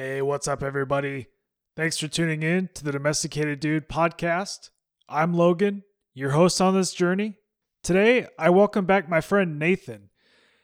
Hey, what's up, everybody? Thanks for tuning in to the Domesticated Dude podcast. I'm Logan, your host on this journey. Today, I welcome back my friend Nathan,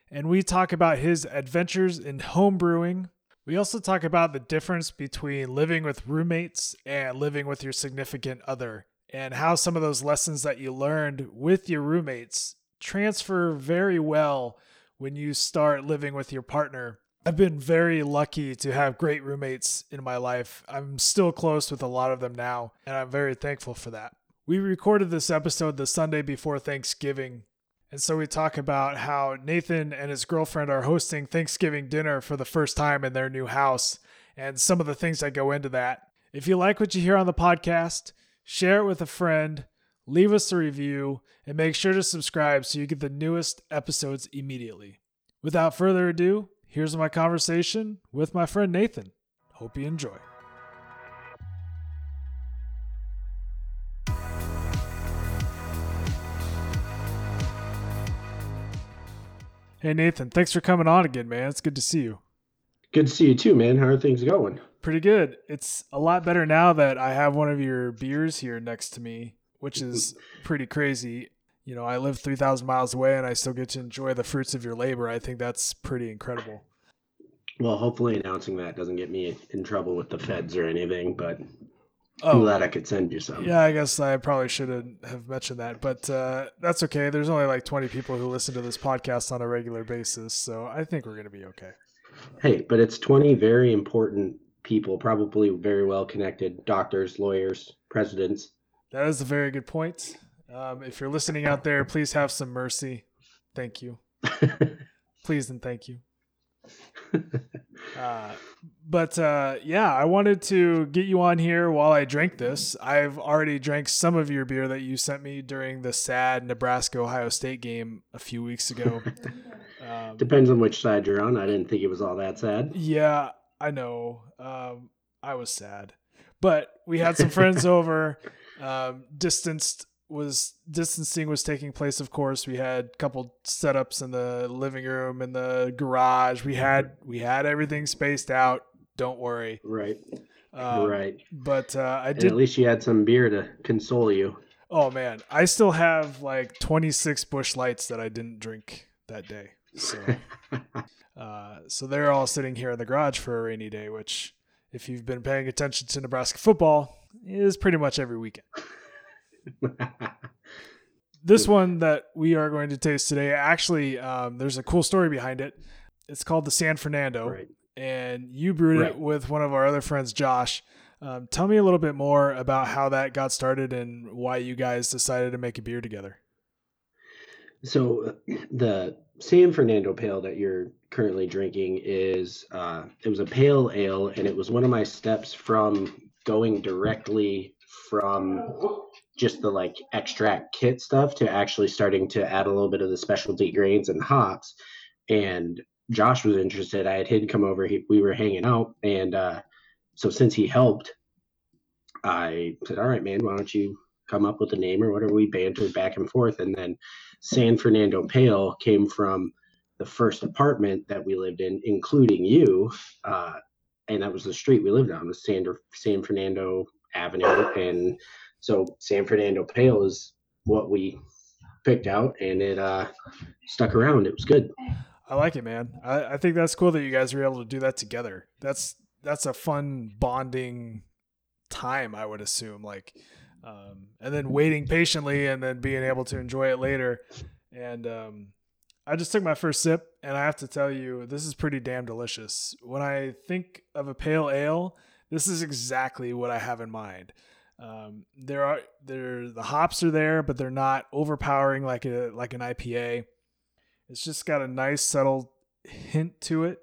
and we talk about his adventures in home brewing. We also talk about the difference between living with roommates and living with your significant other, and how some of those lessons that you learned with your roommates transfer very well when you start living with your partner I've been very lucky to have great roommates in my life. I'm still close with a lot of them now, and I'm very thankful for that. We recorded this episode the Sunday before Thanksgiving, and so we talk about how Nathan and his girlfriend are hosting Thanksgiving dinner for the first time in their new house and some of the things that go into that. If you like what you hear on the podcast, share it with a friend, leave us a review, and make sure to subscribe so you get the newest episodes immediately. Without further ado, Here's my conversation with my friend Nathan. Hope you enjoy. Hey Nathan, thanks for coming on again, man. It's good to see you. Good to see you too, man. How are things going? Pretty good. It's a lot better now that I have one of your beers here next to me, which is mm-hmm. pretty crazy you know, I live 3,000 miles away and I still get to enjoy the fruits of your labor. I think that's pretty incredible. Well, hopefully announcing that doesn't get me in trouble with the feds or anything, but oh, I'm glad I could send you some. Yeah, I guess I probably shouldn't have mentioned that, but uh, that's okay. There's only like 20 people who listen to this podcast on a regular basis, so I think we're going to be okay. Hey, but it's 20 very important people, probably very well connected doctors, lawyers, presidents. That is a very good point. Um, if you're listening out there, please have some mercy. Thank you. please and thank you. Uh, but uh, yeah, I wanted to get you on here while I drank this. I've already drank some of your beer that you sent me during the sad Nebraska Ohio State game a few weeks ago. Um, Depends on which side you're on. I didn't think it was all that sad. Yeah, I know. Um, I was sad, but we had some friends over, um, distanced was distancing was taking place of course. We had a couple setups in the living room in the garage. We had we had everything spaced out. Don't worry. Right. Um, right. but uh, i did and at least you had some beer to console you. Oh man. I still have like 26 Busch Lights that i didn't drink that day. So uh, so they're all sitting here in the garage for a rainy day which if you've been paying attention to nebraska football is pretty much every weekend this one that we are going to taste today, actually, um, there's a cool story behind it. It's called the San Fernando, right. and you brewed right. it with one of our other friends, Josh. Um, tell me a little bit more about how that got started and why you guys decided to make a beer together. So, uh, the San Fernando Pale that you're currently drinking is uh, it was a pale ale, and it was one of my steps from going directly from just the like extract kit stuff to actually starting to add a little bit of the specialty grains and hops. And Josh was interested. I had him come over. He, we were hanging out, and uh, so since he helped, I said, "All right, man, why don't you come up with a name or whatever?" We bantered back and forth, and then San Fernando Pale came from the first apartment that we lived in, including you, uh, and that was the street we lived on, was San, San Fernando Avenue, and so San Fernando Pale is what we picked out, and it uh, stuck around. It was good. I like it, man. I, I think that's cool that you guys were able to do that together. That's that's a fun bonding time, I would assume. Like, um, and then waiting patiently, and then being able to enjoy it later. And um, I just took my first sip, and I have to tell you, this is pretty damn delicious. When I think of a pale ale, this is exactly what I have in mind. Um, there are there the hops are there, but they're not overpowering like a like an IPA. It's just got a nice subtle hint to it,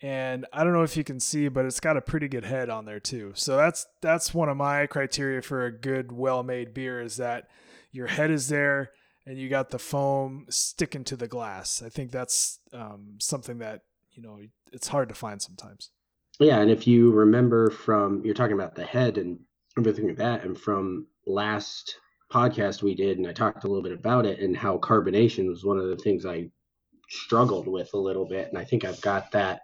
and I don't know if you can see, but it's got a pretty good head on there too. So that's that's one of my criteria for a good, well-made beer is that your head is there and you got the foam sticking to the glass. I think that's um, something that you know it's hard to find sometimes. Yeah, and if you remember from you're talking about the head and everything like that. And from last podcast we did, and I talked a little bit about it and how carbonation was one of the things I struggled with a little bit. And I think I've got that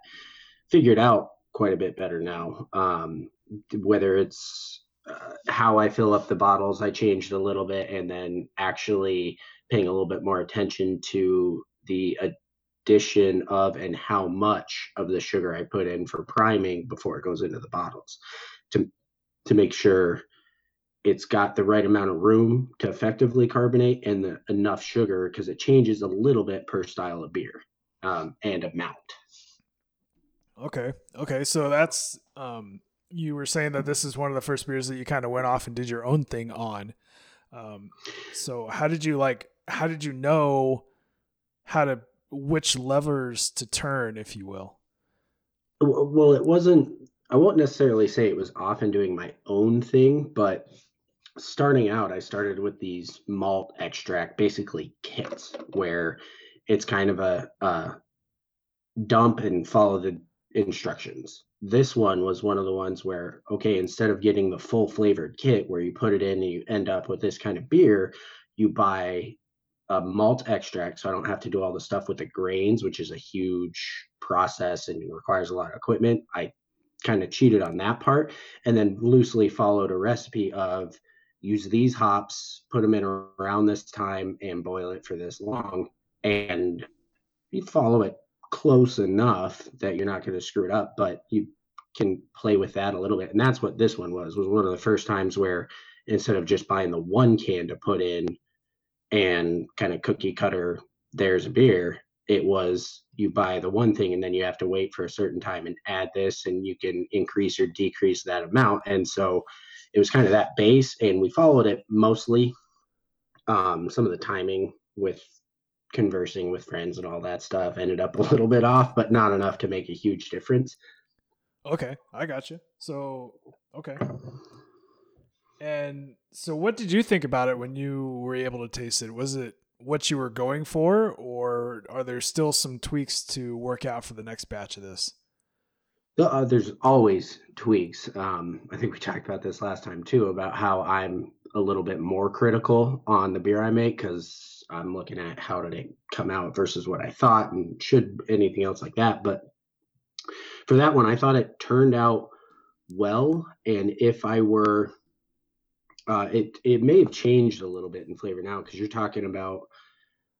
figured out quite a bit better now. Um, whether it's uh, how I fill up the bottles, I changed a little bit, and then actually paying a little bit more attention to the addition of and how much of the sugar I put in for priming before it goes into the bottles to to make sure it's got the right amount of room to effectively carbonate and the, enough sugar because it changes a little bit per style of beer um, and amount. Okay. Okay. So that's um you were saying that this is one of the first beers that you kind of went off and did your own thing on. Um so how did you like how did you know how to which levers to turn if you will? Well, it wasn't I won't necessarily say it was often doing my own thing, but starting out I started with these malt extract basically kits where it's kind of a, a dump and follow the instructions. This one was one of the ones where, okay, instead of getting the full flavored kit where you put it in and you end up with this kind of beer, you buy a malt extract. So I don't have to do all the stuff with the grains, which is a huge process and requires a lot of equipment. I kind of cheated on that part and then loosely followed a recipe of use these hops, put them in around this time, and boil it for this long. And you follow it close enough that you're not going to screw it up, but you can play with that a little bit. And that's what this one was. Was one of the first times where instead of just buying the one can to put in and kind of cookie cutter, there's a beer. It was you buy the one thing and then you have to wait for a certain time and add this, and you can increase or decrease that amount. And so it was kind of that base, and we followed it mostly. Um, some of the timing with conversing with friends and all that stuff ended up a little bit off, but not enough to make a huge difference. Okay, I got you. So, okay. And so, what did you think about it when you were able to taste it? Was it what you were going for, or are there still some tweaks to work out for the next batch of this? Uh, there's always tweaks. Um, I think we talked about this last time too about how I'm a little bit more critical on the beer I make because I'm looking at how did it come out versus what I thought and should anything else like that. But for that one, I thought it turned out well. And if I were, uh, it it may have changed a little bit in flavor now because you're talking about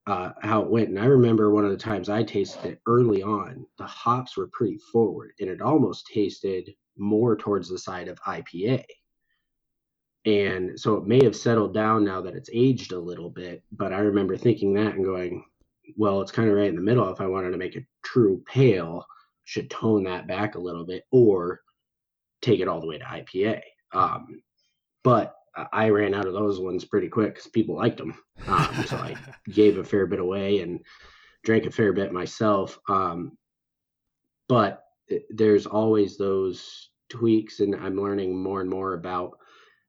uh, how it went. And I remember one of the times I tasted it early on, the hops were pretty forward, and it almost tasted more towards the side of IPA. And so it may have settled down now that it's aged a little bit. But I remember thinking that and going, well, it's kind of right in the middle. If I wanted to make a true pale, should tone that back a little bit or take it all the way to IPA. Um, but I ran out of those ones pretty quick because people liked them. Um, so I gave a fair bit away and drank a fair bit myself. Um, but there's always those tweaks, and I'm learning more and more about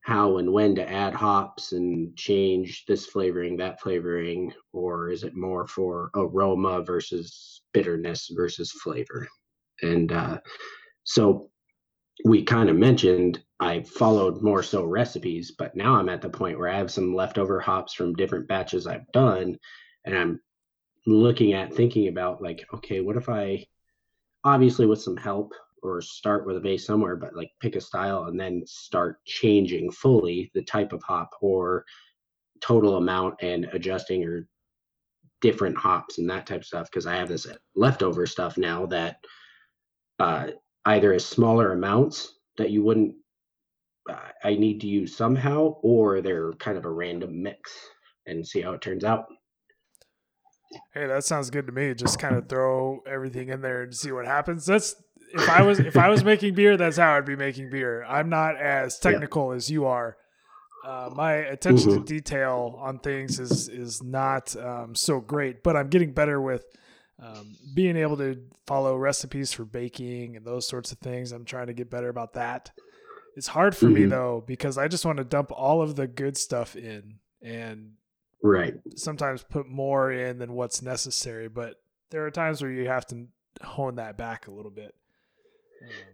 how and when to add hops and change this flavoring, that flavoring, or is it more for aroma versus bitterness versus flavor? And uh, so we kind of mentioned I followed more so recipes, but now I'm at the point where I have some leftover hops from different batches I've done, and I'm looking at thinking about like, okay, what if I obviously with some help or start with a base somewhere, but like pick a style and then start changing fully the type of hop or total amount and adjusting or different hops and that type of stuff. Cause I have this leftover stuff now that uh, either as smaller amounts that you wouldn't, uh, I need to use somehow, or they're kind of a random mix and see how it turns out. Hey, that sounds good to me. Just kind of throw everything in there and see what happens. That's if I was if I was making beer, that's how I'd be making beer. I'm not as technical yeah. as you are. Uh, my attention mm-hmm. to detail on things is is not um, so great, but I'm getting better with um, being able to follow recipes for baking and those sorts of things. I'm trying to get better about that. It's hard for mm-hmm. me though because I just want to dump all of the good stuff in and right sometimes put more in than what's necessary. But there are times where you have to hone that back a little bit.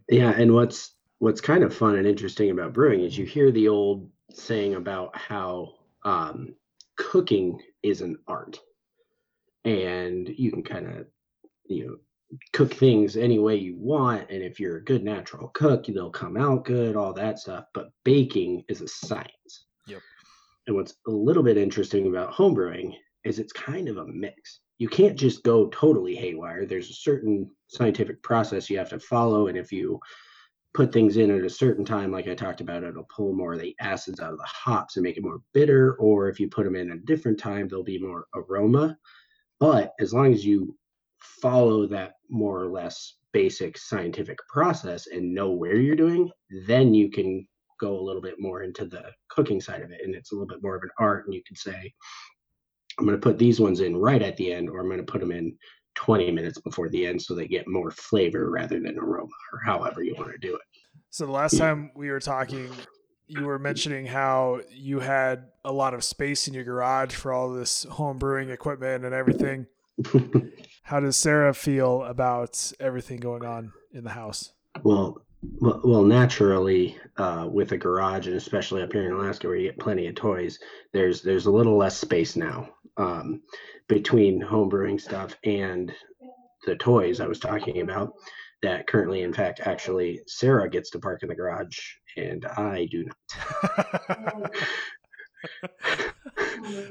Yeah, and what's what's kind of fun and interesting about brewing is you hear the old saying about how um, cooking is an art, and you can kind of you know cook things any way you want. And if you're a good natural cook, they'll come out good, all that stuff. But baking is a science. Yep. And what's a little bit interesting about homebrewing is it's kind of a mix. You can't just go totally haywire. There's a certain scientific process you have to follow. And if you put things in at a certain time, like I talked about, it'll pull more of the acids out of the hops and make it more bitter. Or if you put them in a different time, there'll be more aroma. But as long as you follow that more or less basic scientific process and know where you're doing, then you can go a little bit more into the cooking side of it. And it's a little bit more of an art. And you can say, I'm going to put these ones in right at the end, or I'm going to put them in 20 minutes before the end so they get more flavor rather than aroma, or however you want to do it. So the last time we were talking, you were mentioning how you had a lot of space in your garage for all this home brewing equipment and everything. how does Sarah feel about everything going on in the house? Well, well, well naturally, uh, with a garage, and especially up here in Alaska, where you get plenty of toys, there's there's a little less space now um, between homebrewing stuff and the toys I was talking about. That currently, in fact, actually, Sarah gets to park in the garage, and I do not.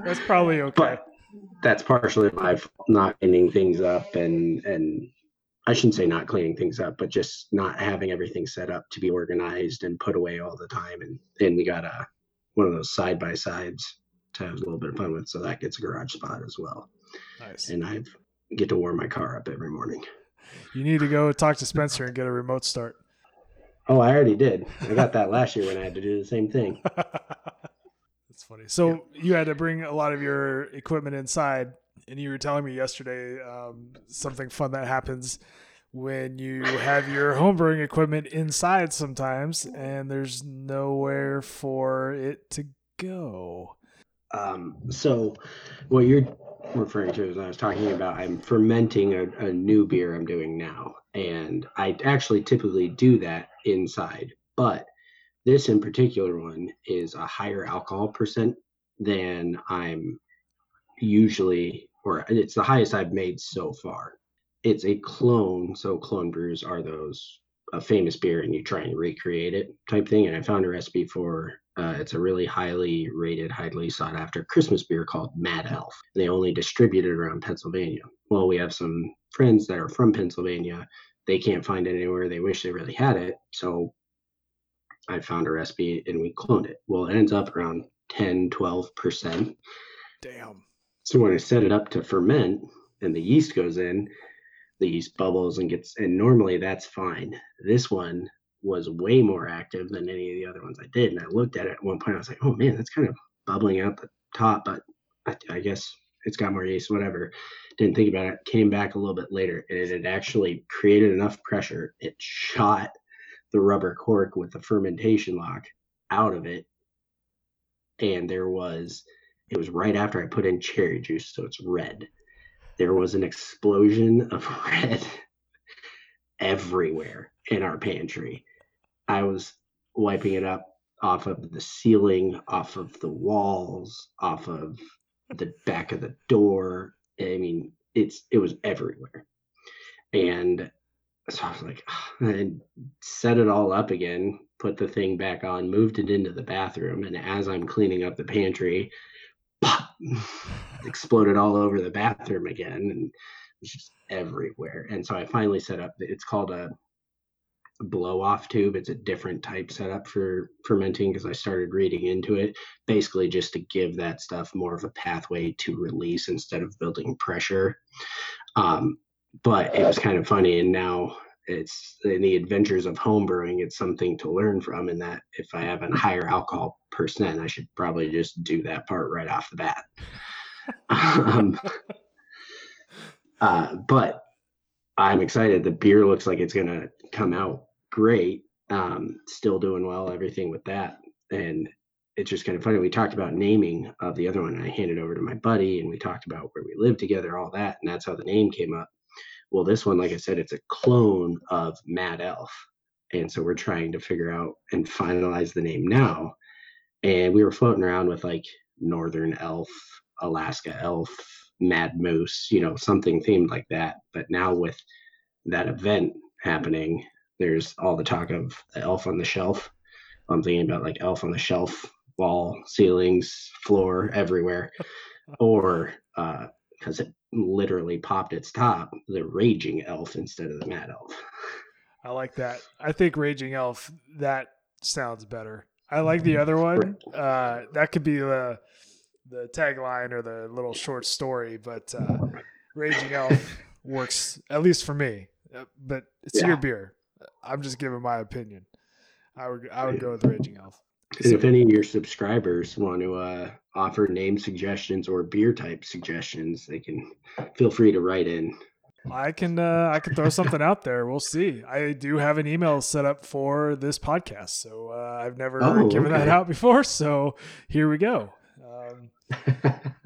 That's probably okay. But that's partially my not cleaning things up and and I shouldn't say not cleaning things up, but just not having everything set up to be organized and put away all the time. And and we got a one of those side by sides to have a little bit of fun with, so that gets a garage spot as well. Nice. And I get to warm my car up every morning. You need to go talk to Spencer and get a remote start. Oh, I already did. I got that last year when I had to do the same thing. That's funny. So yeah. you had to bring a lot of your equipment inside, and you were telling me yesterday um, something fun that happens when you have your homebrewing equipment inside sometimes, and there's nowhere for it to go. Um, so, what you're referring to is I was talking about I'm fermenting a, a new beer I'm doing now, and I actually typically do that inside, but this in particular one is a higher alcohol percent than I'm usually, or it's the highest I've made so far. It's a clone. So clone brews are those a famous beer and you try and recreate it type thing. And I found a recipe for uh, it's a really highly rated, highly sought after Christmas beer called Mad Elf. And they only distribute it around Pennsylvania. Well, we have some friends that are from Pennsylvania. They can't find it anywhere. They wish they really had it. So I found a recipe and we cloned it. Well, it ends up around 10, 12%. Damn. So when I set it up to ferment and the yeast goes in, the yeast bubbles and gets, and normally that's fine. This one was way more active than any of the other ones I did. And I looked at it at one point, I was like, oh man, that's kind of bubbling out the top, but I, I guess it's got more yeast, whatever. Didn't think about it. Came back a little bit later and it had actually created enough pressure. It shot the rubber cork with the fermentation lock out of it. And there was, it was right after I put in cherry juice, so it's red. There was an explosion of red everywhere in our pantry. I was wiping it up off of the ceiling, off of the walls, off of the back of the door. I mean, it's it was everywhere. And so I was like, and set it all up again, put the thing back on, moved it into the bathroom, and as I'm cleaning up the pantry, pop, exploded all over the bathroom again, and it was just everywhere. And so I finally set up. It's called a blow off tube. It's a different type setup for fermenting because I started reading into it, basically just to give that stuff more of a pathway to release instead of building pressure. Um, but it was kind of funny. And now it's in the adventures of homebrewing, it's something to learn from. In that if I have a higher alcohol percent, I should probably just do that part right off the bat. um, uh, but I'm excited. The beer looks like it's going to come out great. Um, still doing well, everything with that. And it's just kind of funny. We talked about naming of the other one. I handed over to my buddy, and we talked about where we live together, all that, and that's how the name came up. Well, this one, like I said, it's a clone of Mad Elf. And so we're trying to figure out and finalize the name now. And we were floating around with like Northern Elf, Alaska Elf, Mad Moose, you know, something themed like that. But now with that event happening, there's all the talk of the elf on the shelf. I'm thinking about like elf on the shelf, wall, ceilings, floor, everywhere. or because uh, it literally popped its top, the raging elf instead of the mad elf. I like that. I think raging elf that sounds better. I like the other one. Uh, that could be the the tagline or the little short story, but uh, raging elf works at least for me. Uh, but it's yeah. your beer. I'm just giving my opinion. I would I would go with Raging Elf. And if any of your subscribers want to uh, offer name suggestions or beer type suggestions, they can feel free to write in. I can uh, I can throw something out there. We'll see. I do have an email set up for this podcast, so uh, I've never oh, given okay. that out before. So here we go. Um,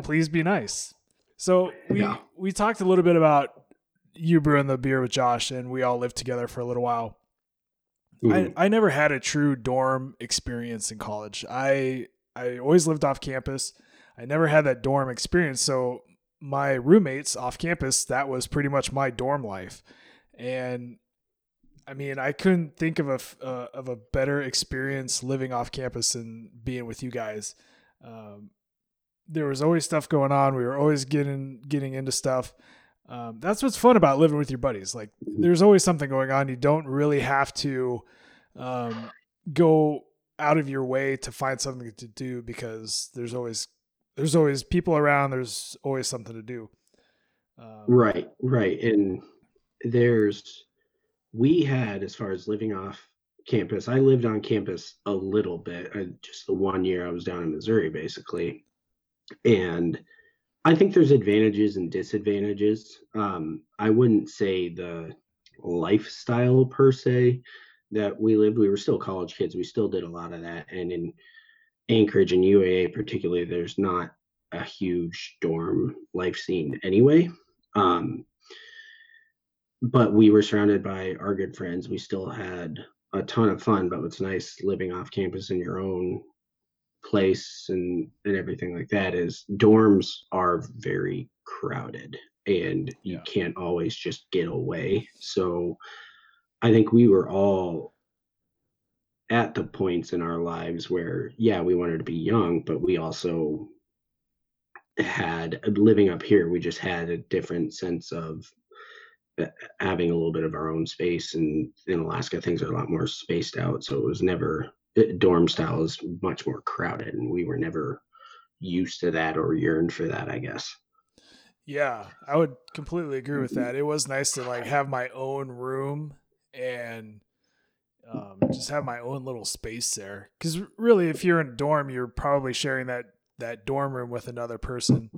please be nice. So we yeah. we talked a little bit about you brewing the beer with Josh, and we all lived together for a little while. I, I never had a true dorm experience in college. I I always lived off campus. I never had that dorm experience. So my roommates off campus, that was pretty much my dorm life. And I mean, I couldn't think of a uh, of a better experience living off campus than being with you guys. Um, there was always stuff going on. We were always getting getting into stuff um, that's what's fun about living with your buddies. Like there's always something going on. You don't really have to um, go out of your way to find something to do because there's always there's always people around. There's always something to do. Um, right, right, and there's we had as far as living off campus. I lived on campus a little bit. I, just the one year I was down in Missouri, basically, and I think there's advantages and disadvantages. Um, I wouldn't say the lifestyle per se that we lived. We were still college kids. We still did a lot of that. And in Anchorage and UAA, particularly, there's not a huge dorm life scene anyway. Um, but we were surrounded by our good friends. We still had a ton of fun. But what's nice living off campus in your own place and and everything like that is dorms are very crowded and you yeah. can't always just get away so i think we were all at the points in our lives where yeah we wanted to be young but we also had living up here we just had a different sense of uh, having a little bit of our own space and in alaska things are a lot more spaced out so it was never dorm style is much more crowded and we were never used to that or yearned for that i guess. Yeah i would completely agree with that. It was nice to like have my own room and um, just have my own little space there. Because really if you're in a dorm you're probably sharing that that dorm room with another person.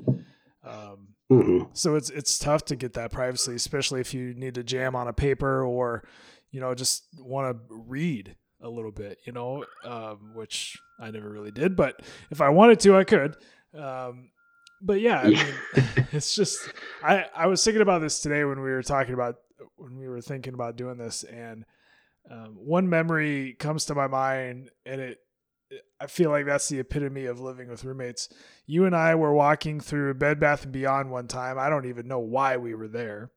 Um, mm-hmm. so it's it's tough to get that privacy especially if you need to jam on a paper or you know just want to read a little bit, you know, um, which I never really did, but if I wanted to, I could. Um, but yeah, I mean, it's just I I was thinking about this today when we were talking about when we were thinking about doing this, and um, one memory comes to my mind, and it I feel like that's the epitome of living with roommates. You and I were walking through Bed Bath and Beyond one time. I don't even know why we were there.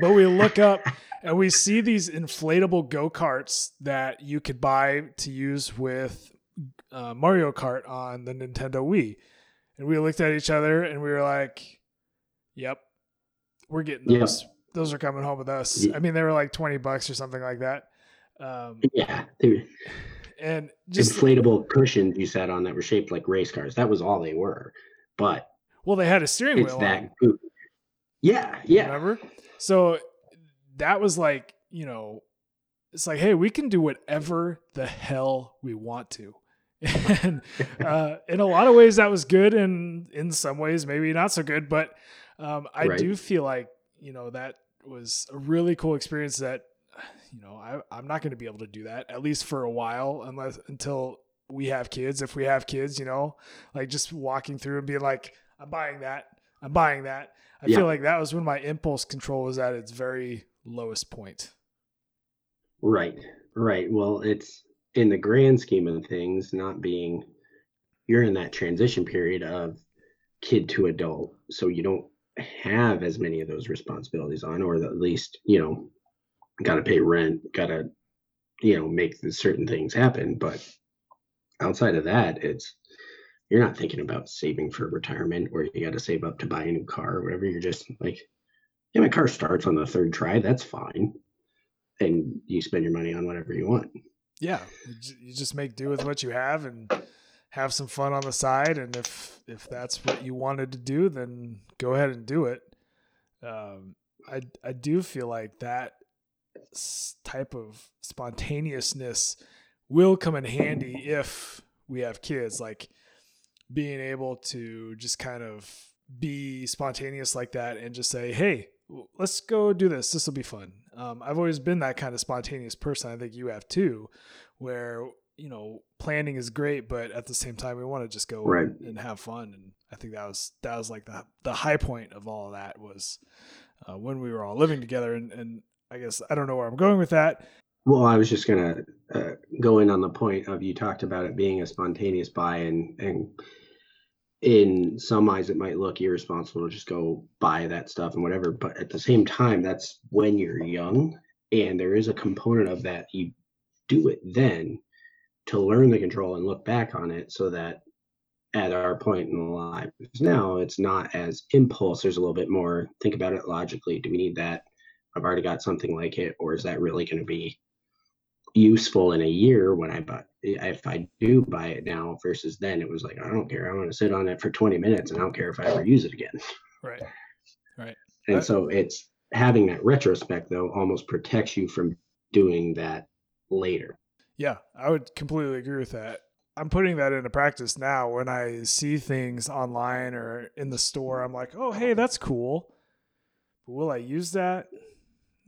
But we look up and we see these inflatable go karts that you could buy to use with uh, Mario Kart on the Nintendo Wii. And we looked at each other and we were like, "Yep, we're getting those. Yep. Those are coming home with us." I mean, they were like twenty bucks or something like that. Um, yeah, and just inflatable cushions you sat on that were shaped like race cars. That was all they were. But well, they had a steering wheel. That Yeah, yeah. Remember? So that was like, you know, it's like, hey, we can do whatever the hell we want to. and uh, in a lot of ways, that was good, and in some ways, maybe not so good. But um, I right. do feel like you know that was a really cool experience. That you know, I, I'm not going to be able to do that at least for a while, unless until we have kids. If we have kids, you know, like just walking through and being like, I'm buying that, I'm buying that. I yeah. feel like that was when my impulse control was at its very lowest point. Right. Right. Well, it's in the grand scheme of things, not being you're in that transition period of kid to adult. So you don't have as many of those responsibilities on, or at least, you know, got to pay rent, got to, you know, make certain things happen. But outside of that, it's, you're not thinking about saving for retirement or you got to save up to buy a new car or whatever. You're just like, yeah, my car starts on the third try. That's fine. And you spend your money on whatever you want. Yeah. You just make do with what you have and have some fun on the side. And if, if that's what you wanted to do, then go ahead and do it. Um, I, I do feel like that type of spontaneousness will come in handy if we have kids. Like, being able to just kind of be spontaneous like that and just say, hey, let's go do this. This will be fun. Um, I've always been that kind of spontaneous person. I think you have too, where you know planning is great, but at the same time we want to just go right. and have fun. And I think that was that was like the the high point of all of that was uh, when we were all living together. And, and I guess I don't know where I'm going with that. Well, I was just gonna uh, go in on the point of you talked about it being a spontaneous buy and and in some eyes it might look irresponsible to just go buy that stuff and whatever but at the same time that's when you're young and there is a component of that. You do it then to learn the control and look back on it so that at our point in lives now it's not as impulse. There's a little bit more think about it logically. Do we need that? I've already got something like it or is that really going to be useful in a year when I buy if I do buy it now versus then it was like I don't care I want to sit on it for 20 minutes and I don't care if I ever use it again. Right. Right. And so it's having that retrospect though almost protects you from doing that later. Yeah, I would completely agree with that. I'm putting that into practice now when I see things online or in the store. I'm like, oh, hey, that's cool. But will I use that?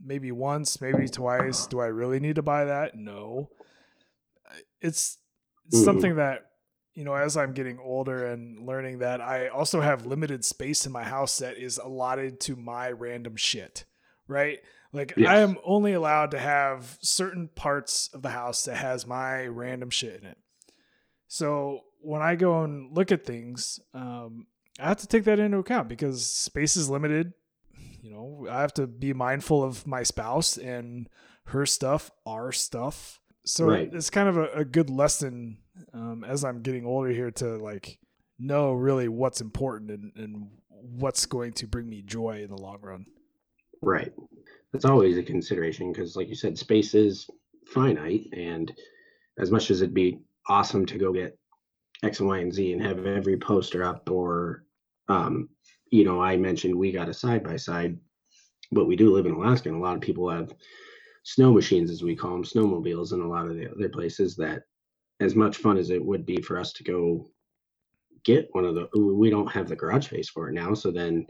Maybe once, maybe twice. Do I really need to buy that? No. It's, it's mm. something that you know, as I'm getting older and learning that I also have limited space in my house that is allotted to my random shit, right? Like yes. I am only allowed to have certain parts of the house that has my random shit in it. So when I go and look at things, um, I have to take that into account because space is limited you know, I have to be mindful of my spouse and her stuff, our stuff. So right. it's kind of a, a good lesson um, as I'm getting older here to like know really what's important and, and what's going to bring me joy in the long run. Right. That's always a consideration because, like you said, space is finite. And as much as it'd be awesome to go get X and Y and Z and have every poster up or um, you know, I mentioned we got a side by side, but we do live in Alaska, and a lot of people have snow machines, as we call them, snowmobiles, in a lot of the other places. That, as much fun as it would be for us to go get one of the, we don't have the garage space for it now. So then,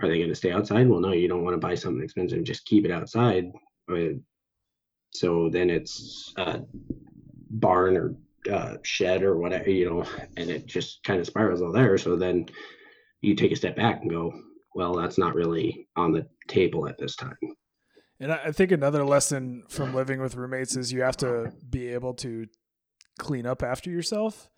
are they going to stay outside? Well, no, you don't want to buy something expensive and just keep it outside. Uh, so then it's a barn or uh, shed or whatever, you know, and it just kind of spirals all there. So then you take a step back and go, well, that's not really on the table at this time. And I think another lesson from living with roommates is you have to be able to clean up after yourself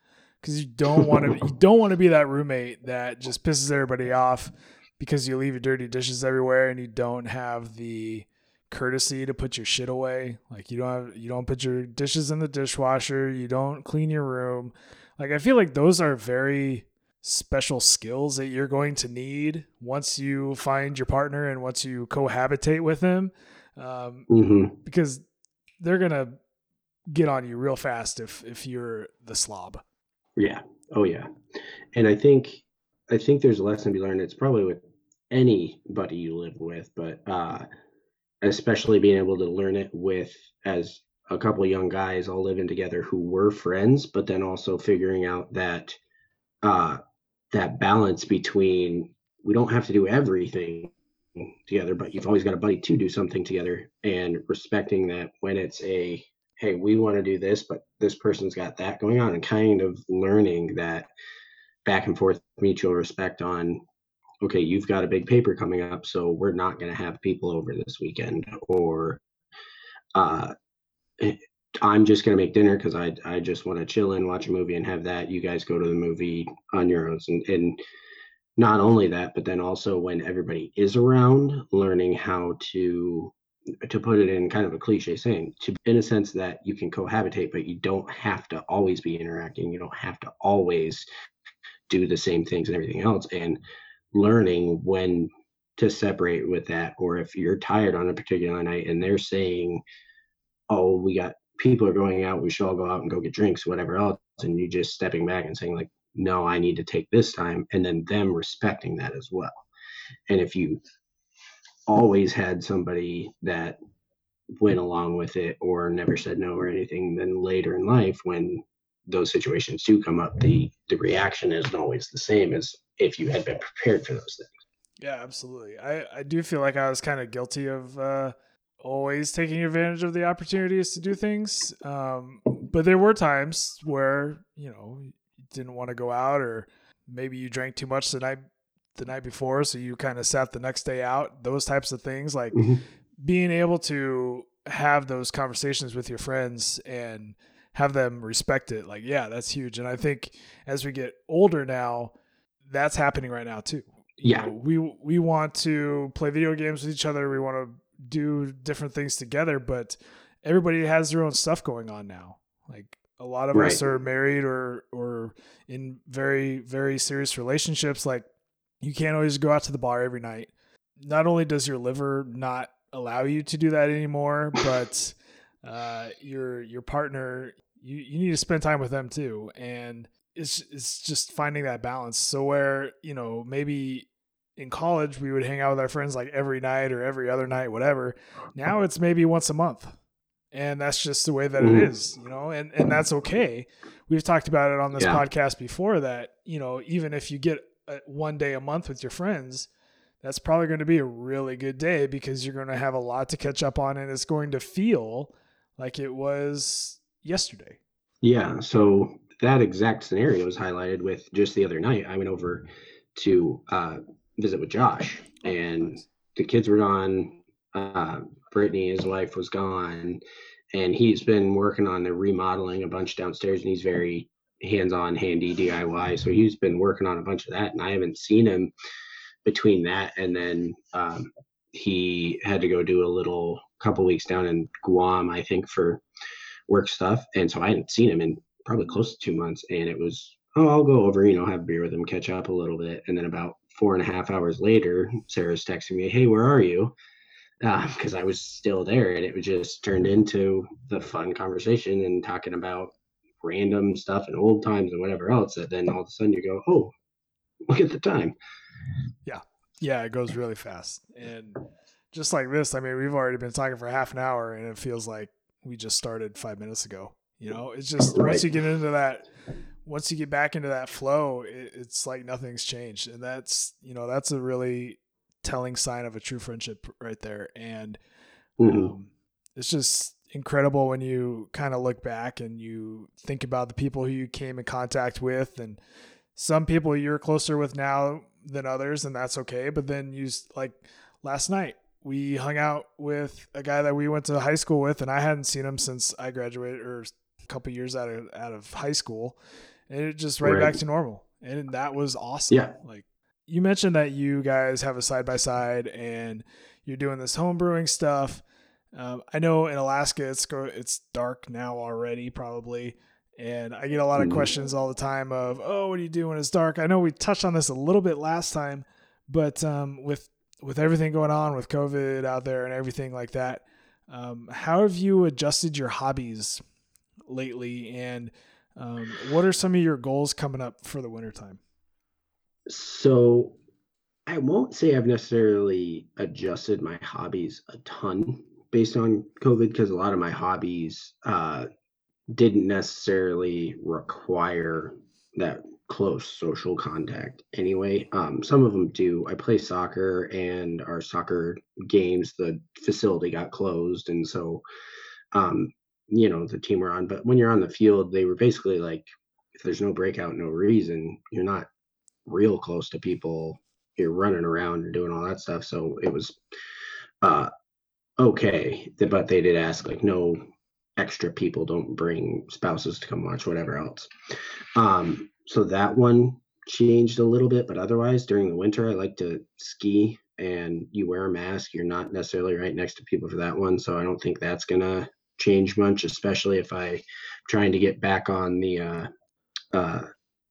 because you don't want to you don't want to be that roommate that just pisses everybody off because you leave your dirty dishes everywhere and you don't have the courtesy to put your shit away. Like you don't have you don't put your dishes in the dishwasher, you don't clean your room. Like I feel like those are very special skills that you're going to need once you find your partner and once you cohabitate with them um, mm-hmm. because they're gonna get on you real fast if if you're the slob. Yeah. Oh yeah. And i think i think there's a lesson to be learned. It's probably with anybody you live with but uh especially being able to learn it with as a couple of young guys all living together who were friends but then also figuring out that uh that balance between we don't have to do everything together, but you've always got a buddy to do something together and respecting that when it's a hey, we want to do this, but this person's got that going on, and kind of learning that back and forth mutual respect on okay, you've got a big paper coming up, so we're not going to have people over this weekend, or uh, I'm just gonna make dinner because I I just want to chill and watch a movie and have that. You guys go to the movie on your own, and, and not only that, but then also when everybody is around, learning how to to put it in kind of a cliche saying, to in a sense that you can cohabitate, but you don't have to always be interacting. You don't have to always do the same things and everything else. And learning when to separate with that, or if you're tired on a particular night and they're saying, "Oh, we got people are going out, we should all go out and go get drinks, whatever else," and you just stepping back and saying like, "No, I need to take this time," and then them respecting that as well. And if you always had somebody that went along with it or never said no or anything then later in life when those situations do come up the the reaction isn't always the same as if you had been prepared for those things yeah absolutely i i do feel like i was kind of guilty of uh always taking advantage of the opportunities to do things um but there were times where you know you didn't want to go out or maybe you drank too much the night the night before, so you kind of sat the next day out. Those types of things, like mm-hmm. being able to have those conversations with your friends and have them respect it. Like, yeah, that's huge. And I think as we get older now, that's happening right now too. You yeah, know, we we want to play video games with each other. We want to do different things together, but everybody has their own stuff going on now. Like a lot of right. us are married or or in very very serious relationships. Like you can't always go out to the bar every night. Not only does your liver not allow you to do that anymore, but uh, your your partner you, you need to spend time with them too. And it's it's just finding that balance. So where, you know, maybe in college we would hang out with our friends like every night or every other night, whatever. Now uh-huh. it's maybe once a month. And that's just the way that it mm-hmm. is, you know, and, and that's okay. We've talked about it on this yeah. podcast before that, you know, even if you get uh, one day a month with your friends, that's probably going to be a really good day because you're going to have a lot to catch up on and it's going to feel like it was yesterday. Yeah. So that exact scenario was highlighted with just the other night. I went over to uh, visit with Josh and the kids were gone. Uh, Brittany, his wife, was gone. And he's been working on the remodeling a bunch downstairs and he's very hands-on handy DIY. So he's been working on a bunch of that, and I haven't seen him between that and then um, he had to go do a little couple weeks down in Guam, I think, for work stuff, and so I hadn't seen him in probably close to two months, and it was oh I'll go over, you know, have a beer with him, catch up a little bit, and then about four and a half hours later, Sarah's texting me, hey, where are you? because uh, I was still there, and it was just turned into the fun conversation and talking about random stuff and old times and whatever else that then all of a sudden you go, oh, look at the time. Yeah. Yeah, it goes really fast. And just like this, I mean, we've already been talking for half an hour and it feels like we just started five minutes ago. You know, it's just right. once you get into that, once you get back into that flow, it, it's like nothing's changed. And that's, you know, that's a really telling sign of a true friendship right there. And mm-hmm. um, it's just, incredible when you kind of look back and you think about the people who you came in contact with and some people you're closer with now than others and that's okay but then you like last night we hung out with a guy that we went to high school with and I hadn't seen him since I graduated or a couple years out of out of high school and it just right, right. back to normal and that was awesome yeah like you mentioned that you guys have a side by side and you're doing this home brewing stuff um, I know in Alaska it's go, it's dark now already probably, and I get a lot of mm-hmm. questions all the time of, "Oh, what do you do when it's dark?" I know we touched on this a little bit last time, but um, with with everything going on with COVID out there and everything like that, um, how have you adjusted your hobbies lately, and um, what are some of your goals coming up for the wintertime? So I won't say I've necessarily adjusted my hobbies a ton based on COVID because a lot of my hobbies uh, didn't necessarily require that close social contact anyway. Um, some of them do. I play soccer, and our soccer games, the facility got closed, and so, um, you know, the team we're on. But when you're on the field, they were basically like, if there's no breakout, no reason, you're not real close to people. You're running around and doing all that stuff. So it was uh, okay, but they did ask like no extra people don't bring spouses to come watch whatever else. Um, so that one changed a little bit, but otherwise during the winter I like to ski and you wear a mask. You're not necessarily right next to people for that one, so I don't think that's gonna change much, especially if I trying to get back on the uh, uh,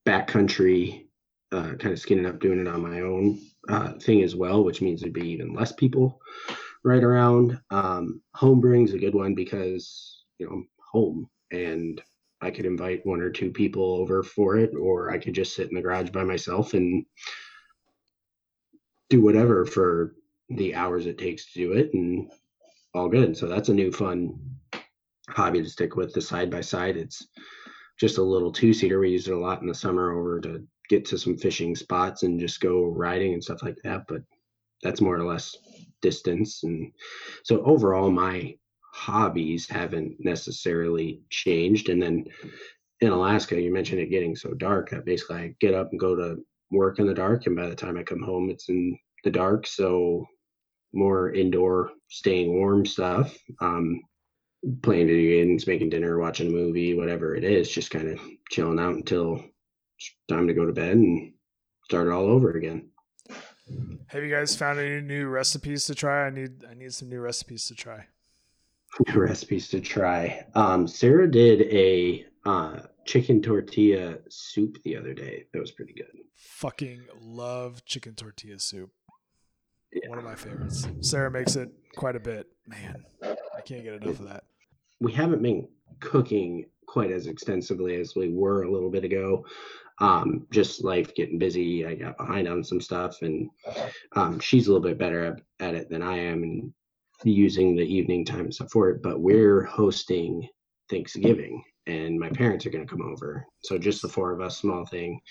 backcountry, uh, kind of skinning up, doing it on my own uh, thing as well, which means there'd be even less people right around. Um, home brewing is a good one because you know I'm home and I could invite one or two people over for it, or I could just sit in the garage by myself and do whatever for the hours it takes to do it and all good. So that's a new fun hobby to stick with the side by side. It's just a little two seater. We use it a lot in the summer over to get to some fishing spots and just go riding and stuff like that. But that's more or less distance. And so overall, my hobbies haven't necessarily changed. And then in Alaska, you mentioned it getting so dark that basically I get up and go to work in the dark. And by the time I come home, it's in the dark. So more indoor, staying warm stuff. Um, playing video games, making dinner, watching a movie, whatever it is, just kind of chilling out until it's time to go to bed and start it all over again. Have you guys found any new recipes to try? I need I need some new recipes to try. New recipes to try. Um, Sarah did a uh, chicken tortilla soup the other day. That was pretty good. Fucking love chicken tortilla soup. Yeah. One of my favorites. Sarah makes it quite a bit. Man, I can't get enough of that we haven't been cooking quite as extensively as we were a little bit ago. Um, just life getting busy. I got behind on some stuff, and um, she's a little bit better at, at it than I am, and using the evening time stuff for it. But we're hosting Thanksgiving, and my parents are going to come over. So just the four of us, small thing.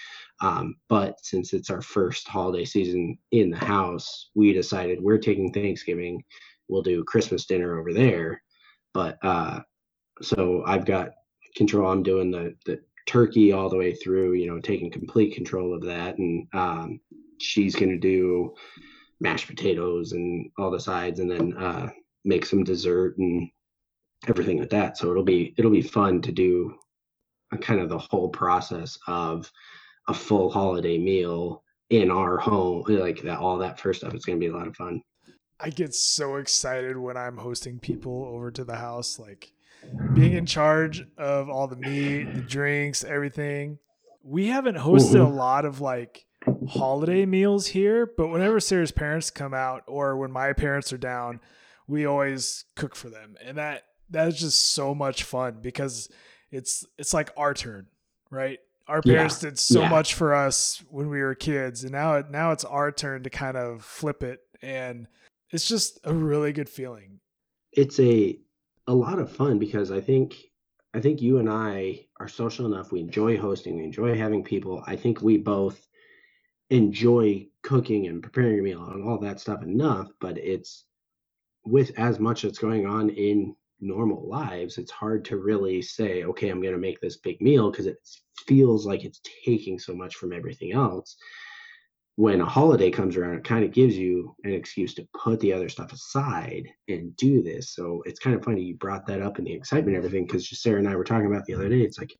Um, but since it's our first holiday season in the house, we decided we're taking Thanksgiving. We'll do Christmas dinner over there but uh, so I've got control. I'm doing the the turkey all the way through. You know, taking complete control of that, and um, she's gonna do mashed potatoes and all the sides, and then uh, make some dessert and everything like that. So it'll be it'll be fun to do kind of the whole process of a full holiday meal in our home like that all that first stuff it's going to be a lot of fun I get so excited when I'm hosting people over to the house, like being in charge of all the meat, the drinks, everything. We haven't hosted mm-hmm. a lot of like holiday meals here, but whenever Sarah's parents come out or when my parents are down, we always cook for them. And that that is just so much fun because it's it's like our turn, right? Our parents yeah. did so yeah. much for us when we were kids and now it now it's our turn to kind of flip it and it's just a really good feeling. It's a a lot of fun because I think I think you and I are social enough. We enjoy hosting. We enjoy having people. I think we both enjoy cooking and preparing a meal and all that stuff enough. But it's with as much that's going on in normal lives, it's hard to really say, okay, I'm going to make this big meal because it feels like it's taking so much from everything else when a holiday comes around, it kind of gives you an excuse to put the other stuff aside and do this. So it's kind of funny you brought that up and the excitement and everything because Sarah and I were talking about the other day. It's like,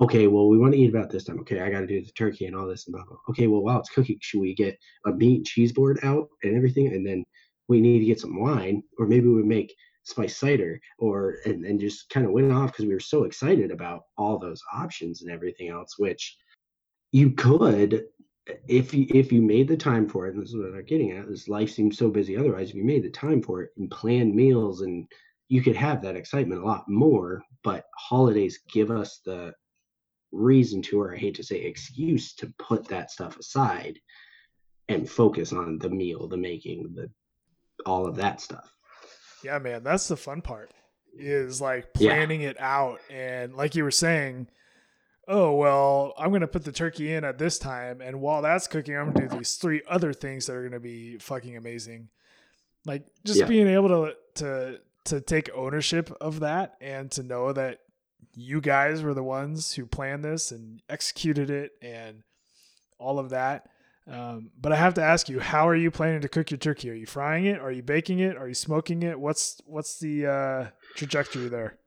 okay, well, we want to eat about this time. Okay, I got to do the turkey and all this and blah, blah. Okay, well, while it's cooking, should we get a meat cheese board out and everything? And then we need to get some wine, or maybe we make spice cider, or and, and just kind of went off because we were so excited about all those options and everything else, which you could if you if you made the time for it, and this is what I'm getting at, this life seems so busy otherwise. If you made the time for it and planned meals, and you could have that excitement a lot more. But holidays give us the reason to, or I hate to say, excuse to put that stuff aside and focus on the meal, the making, the all of that stuff. Yeah, man, that's the fun part. Is like planning yeah. it out, and like you were saying oh well i'm going to put the turkey in at this time and while that's cooking i'm going to do these three other things that are going to be fucking amazing. Like just yeah. being able to to to take ownership of that and to know that you guys were the ones who planned this and executed it and all of that. Um, but i have to ask you how are you planning to cook your turkey? Are you frying it? Are you baking it? Are you smoking it? What's what's the uh, trajectory there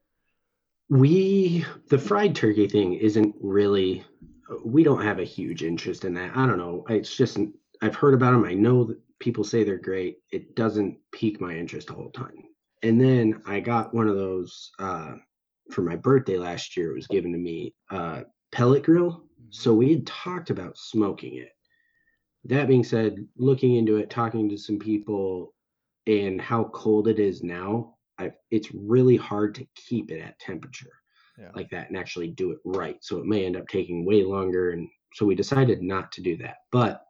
we the fried turkey thing isn't really we don't have a huge interest in that. I don't know. It's just I've heard about them. I know that people say they're great. It doesn't pique my interest a whole ton. And then I got one of those uh, for my birthday last year. It was given to me uh, pellet grill. Mm-hmm. So we had talked about smoking it. That being said, looking into it, talking to some people, and how cold it is now, I've, it's really hard to keep it at temperature yeah. like that and actually do it right. So it may end up taking way longer. And so we decided not to do that. But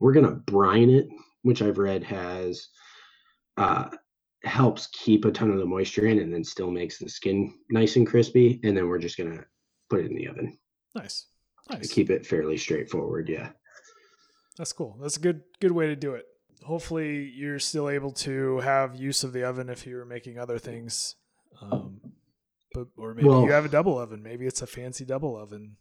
we're going to brine it, which I've read has uh, helps keep a ton of the moisture in and then still makes the skin nice and crispy. And then we're just going to put it in the oven. Nice. Nice. Keep it fairly straightforward. Yeah. That's cool. That's a good good way to do it. Hopefully, you're still able to have use of the oven if you're making other things. Um, but or maybe well, you have a double oven. Maybe it's a fancy double oven.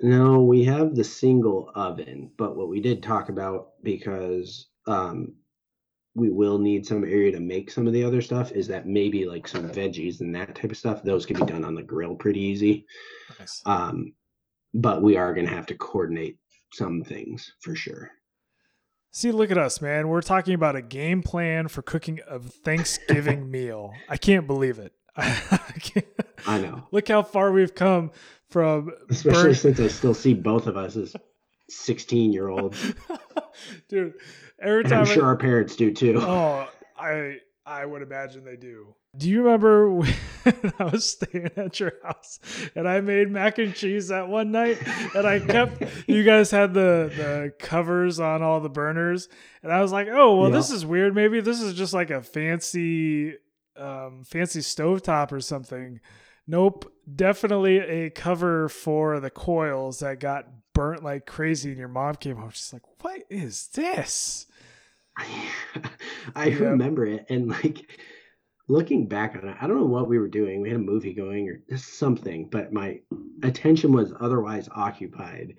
No, we have the single oven, but what we did talk about because um, we will need some area to make some of the other stuff is that maybe like some veggies and that type of stuff. Those can be done on the grill pretty easy. Nice. Um, but we are going to have to coordinate some things for sure. See, look at us, man. We're talking about a game plan for cooking a Thanksgiving meal. I can't believe it. I know. Look how far we've come from. Especially since I still see both of us as 16 year olds. Dude, every time. And I'm sure I, our parents do too. Oh, I I would imagine they do. Do you remember when I was staying at your house and I made mac and cheese that one night and I kept you guys had the the covers on all the burners and I was like, "Oh, well this is weird. Maybe this is just like a fancy um fancy stovetop or something." Nope, definitely a cover for the coils that got burnt like crazy and your mom came home she's like, "What is this?" I yep. remember it and like looking back on it, I don't know what we were doing. We had a movie going or just something, but my attention was otherwise occupied.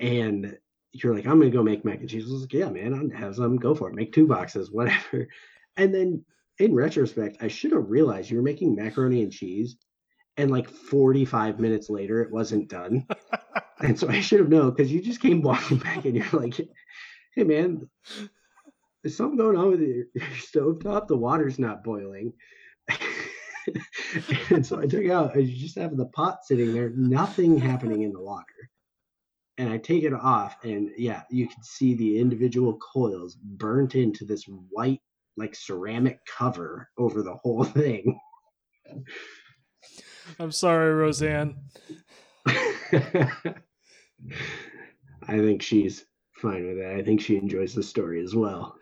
And you're like, I'm gonna go make mac and cheese. I was like, yeah, man, I'll have some. Go for it. Make two boxes, whatever. And then in retrospect, I should have realized you were making macaroni and cheese, and like 45 minutes later, it wasn't done. and so I should have known because you just came walking back and you're like, hey, man, is something going on with your, your stove top? The water's not boiling. and so I took it out. I just have the pot sitting there, nothing happening in the water. And I take it off, and yeah, you can see the individual coils burnt into this white, like ceramic cover over the whole thing. I'm sorry, Roseanne. I think she's fine with that. I think she enjoys the story as well.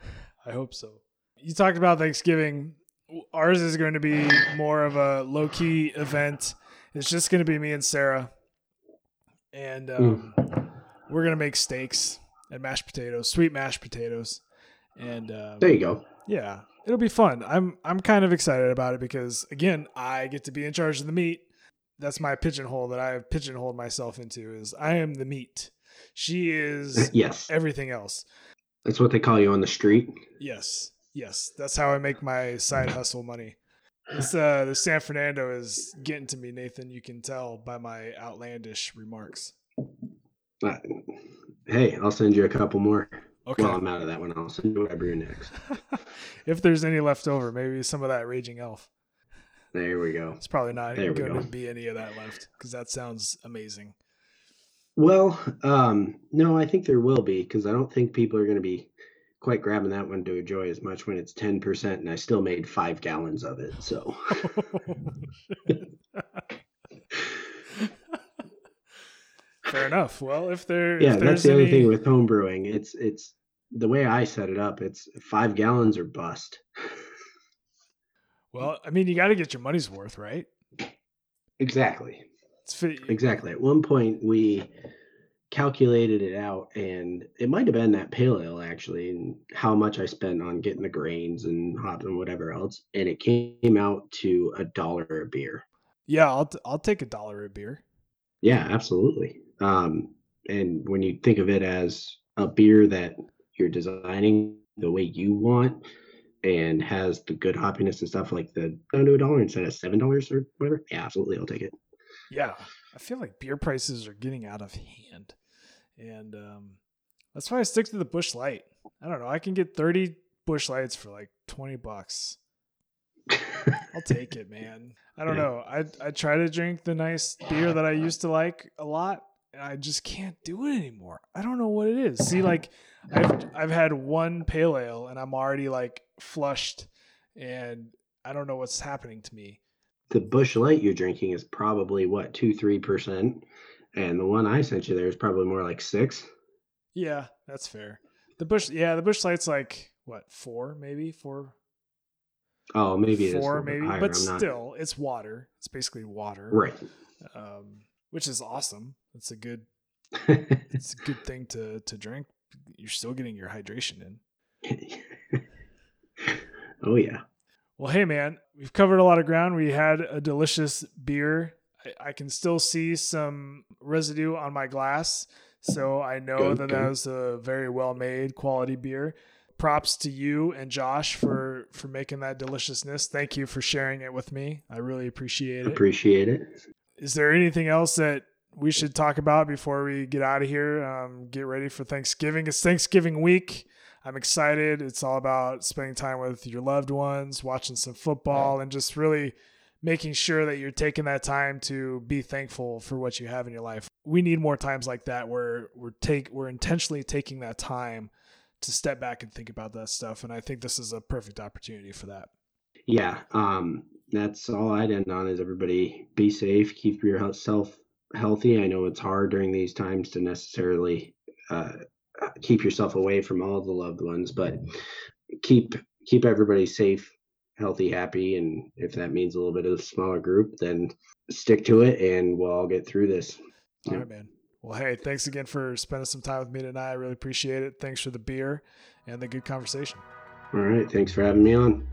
I hope so. You talked about Thanksgiving. Ours is going to be more of a low key event. It's just going to be me and Sarah, and um, mm. we're going to make steaks and mashed potatoes, sweet mashed potatoes, and um, there you go. Yeah, it'll be fun. I'm I'm kind of excited about it because again, I get to be in charge of the meat. That's my pigeonhole that I have pigeonholed myself into. Is I am the meat. She is yes everything else. That's what they call you on the street. Yes, yes, that's how I make my side hustle money. This uh, the San Fernando is getting to me, Nathan. You can tell by my outlandish remarks. Uh, hey, I'll send you a couple more. Okay. Well, I'm out of that one. I'll send you whatever you're next. if there's any left over, maybe some of that raging elf. There we go. It's probably not going to be any of that left because that sounds amazing. Well, um, no, I think there will be because I don't think people are going to be quite grabbing that one to enjoy as much when it's 10% and I still made five gallons of it. So. Fair enough. Well, if there, yeah, if that's the any... other thing with home brewing. It's, it's the way I set it up. It's five gallons or bust. Well, I mean, you got to get your money's worth, right? Exactly. Exactly. At one point, we calculated it out, and it might have been that pale ale actually, and how much I spent on getting the grains and hops and whatever else, and it came out to a dollar a beer. Yeah, I'll t- I'll take a dollar a beer. Yeah, absolutely. Um, and when you think of it as a beer that you're designing the way you want and has the good hoppiness and stuff like the down to a dollar instead of seven dollars or whatever, yeah, absolutely, I'll take it. Yeah. I feel like beer prices are getting out of hand, and um, that's why I stick to the Busch Light. I don't know. I can get thirty Busch Lights for like twenty bucks. I'll take it, man. I don't Yeah. know. I I try to drink the nice beer that I used to like a lot. and I just can't do it anymore. I don't know what it is. See, like I've I've had one pale ale and I'm already like flushed, and I don't know what's happening to me. The Busch Light you're drinking is probably what two three percent, and the one I sent you there is probably more like six. Yeah, that's fair. The busch, yeah, the busch light's like what four, maybe four, Oh, maybe it is a four, maybe, higher, but I'm not- still, it's water. It's basically water, right. um, which is awesome. It's a good, it's a good thing to to drink. You're still getting your hydration in. oh yeah. Well, hey man, we've covered a lot of ground. We had a delicious beer. I, I can still see some residue on my glass, so I know Good, that good. that was a very well made quality beer. Props to you and Josh for for making that deliciousness. Thank you for sharing it with me. I really appreciate it. Appreciate it. Is there anything else that we should talk about before we get out of here? Um, get ready for Thanksgiving. It's Thanksgiving week. I'm excited. It's all about spending time with your loved ones, watching some football, and just really making sure that you're taking that time to be thankful for what you have in your life. We need more times like that where we're take we're intentionally taking that time to step back and think about that stuff. And I think this is a perfect opportunity for that. Yeah. Um, that's all I'd end on is everybody be safe, keep yourself healthy. I know it's hard during these times to necessarily uh, keep yourself away from all the loved ones, but keep keep everybody safe, healthy, happy, and if that means a little bit of a smaller group, then stick to it, and we'll all get through this. All Yeah. right, man. Well, hey, thanks again for spending some time with me tonight. I really appreciate it. Thanks for the beer and the good conversation. All right. Thanks for having me on.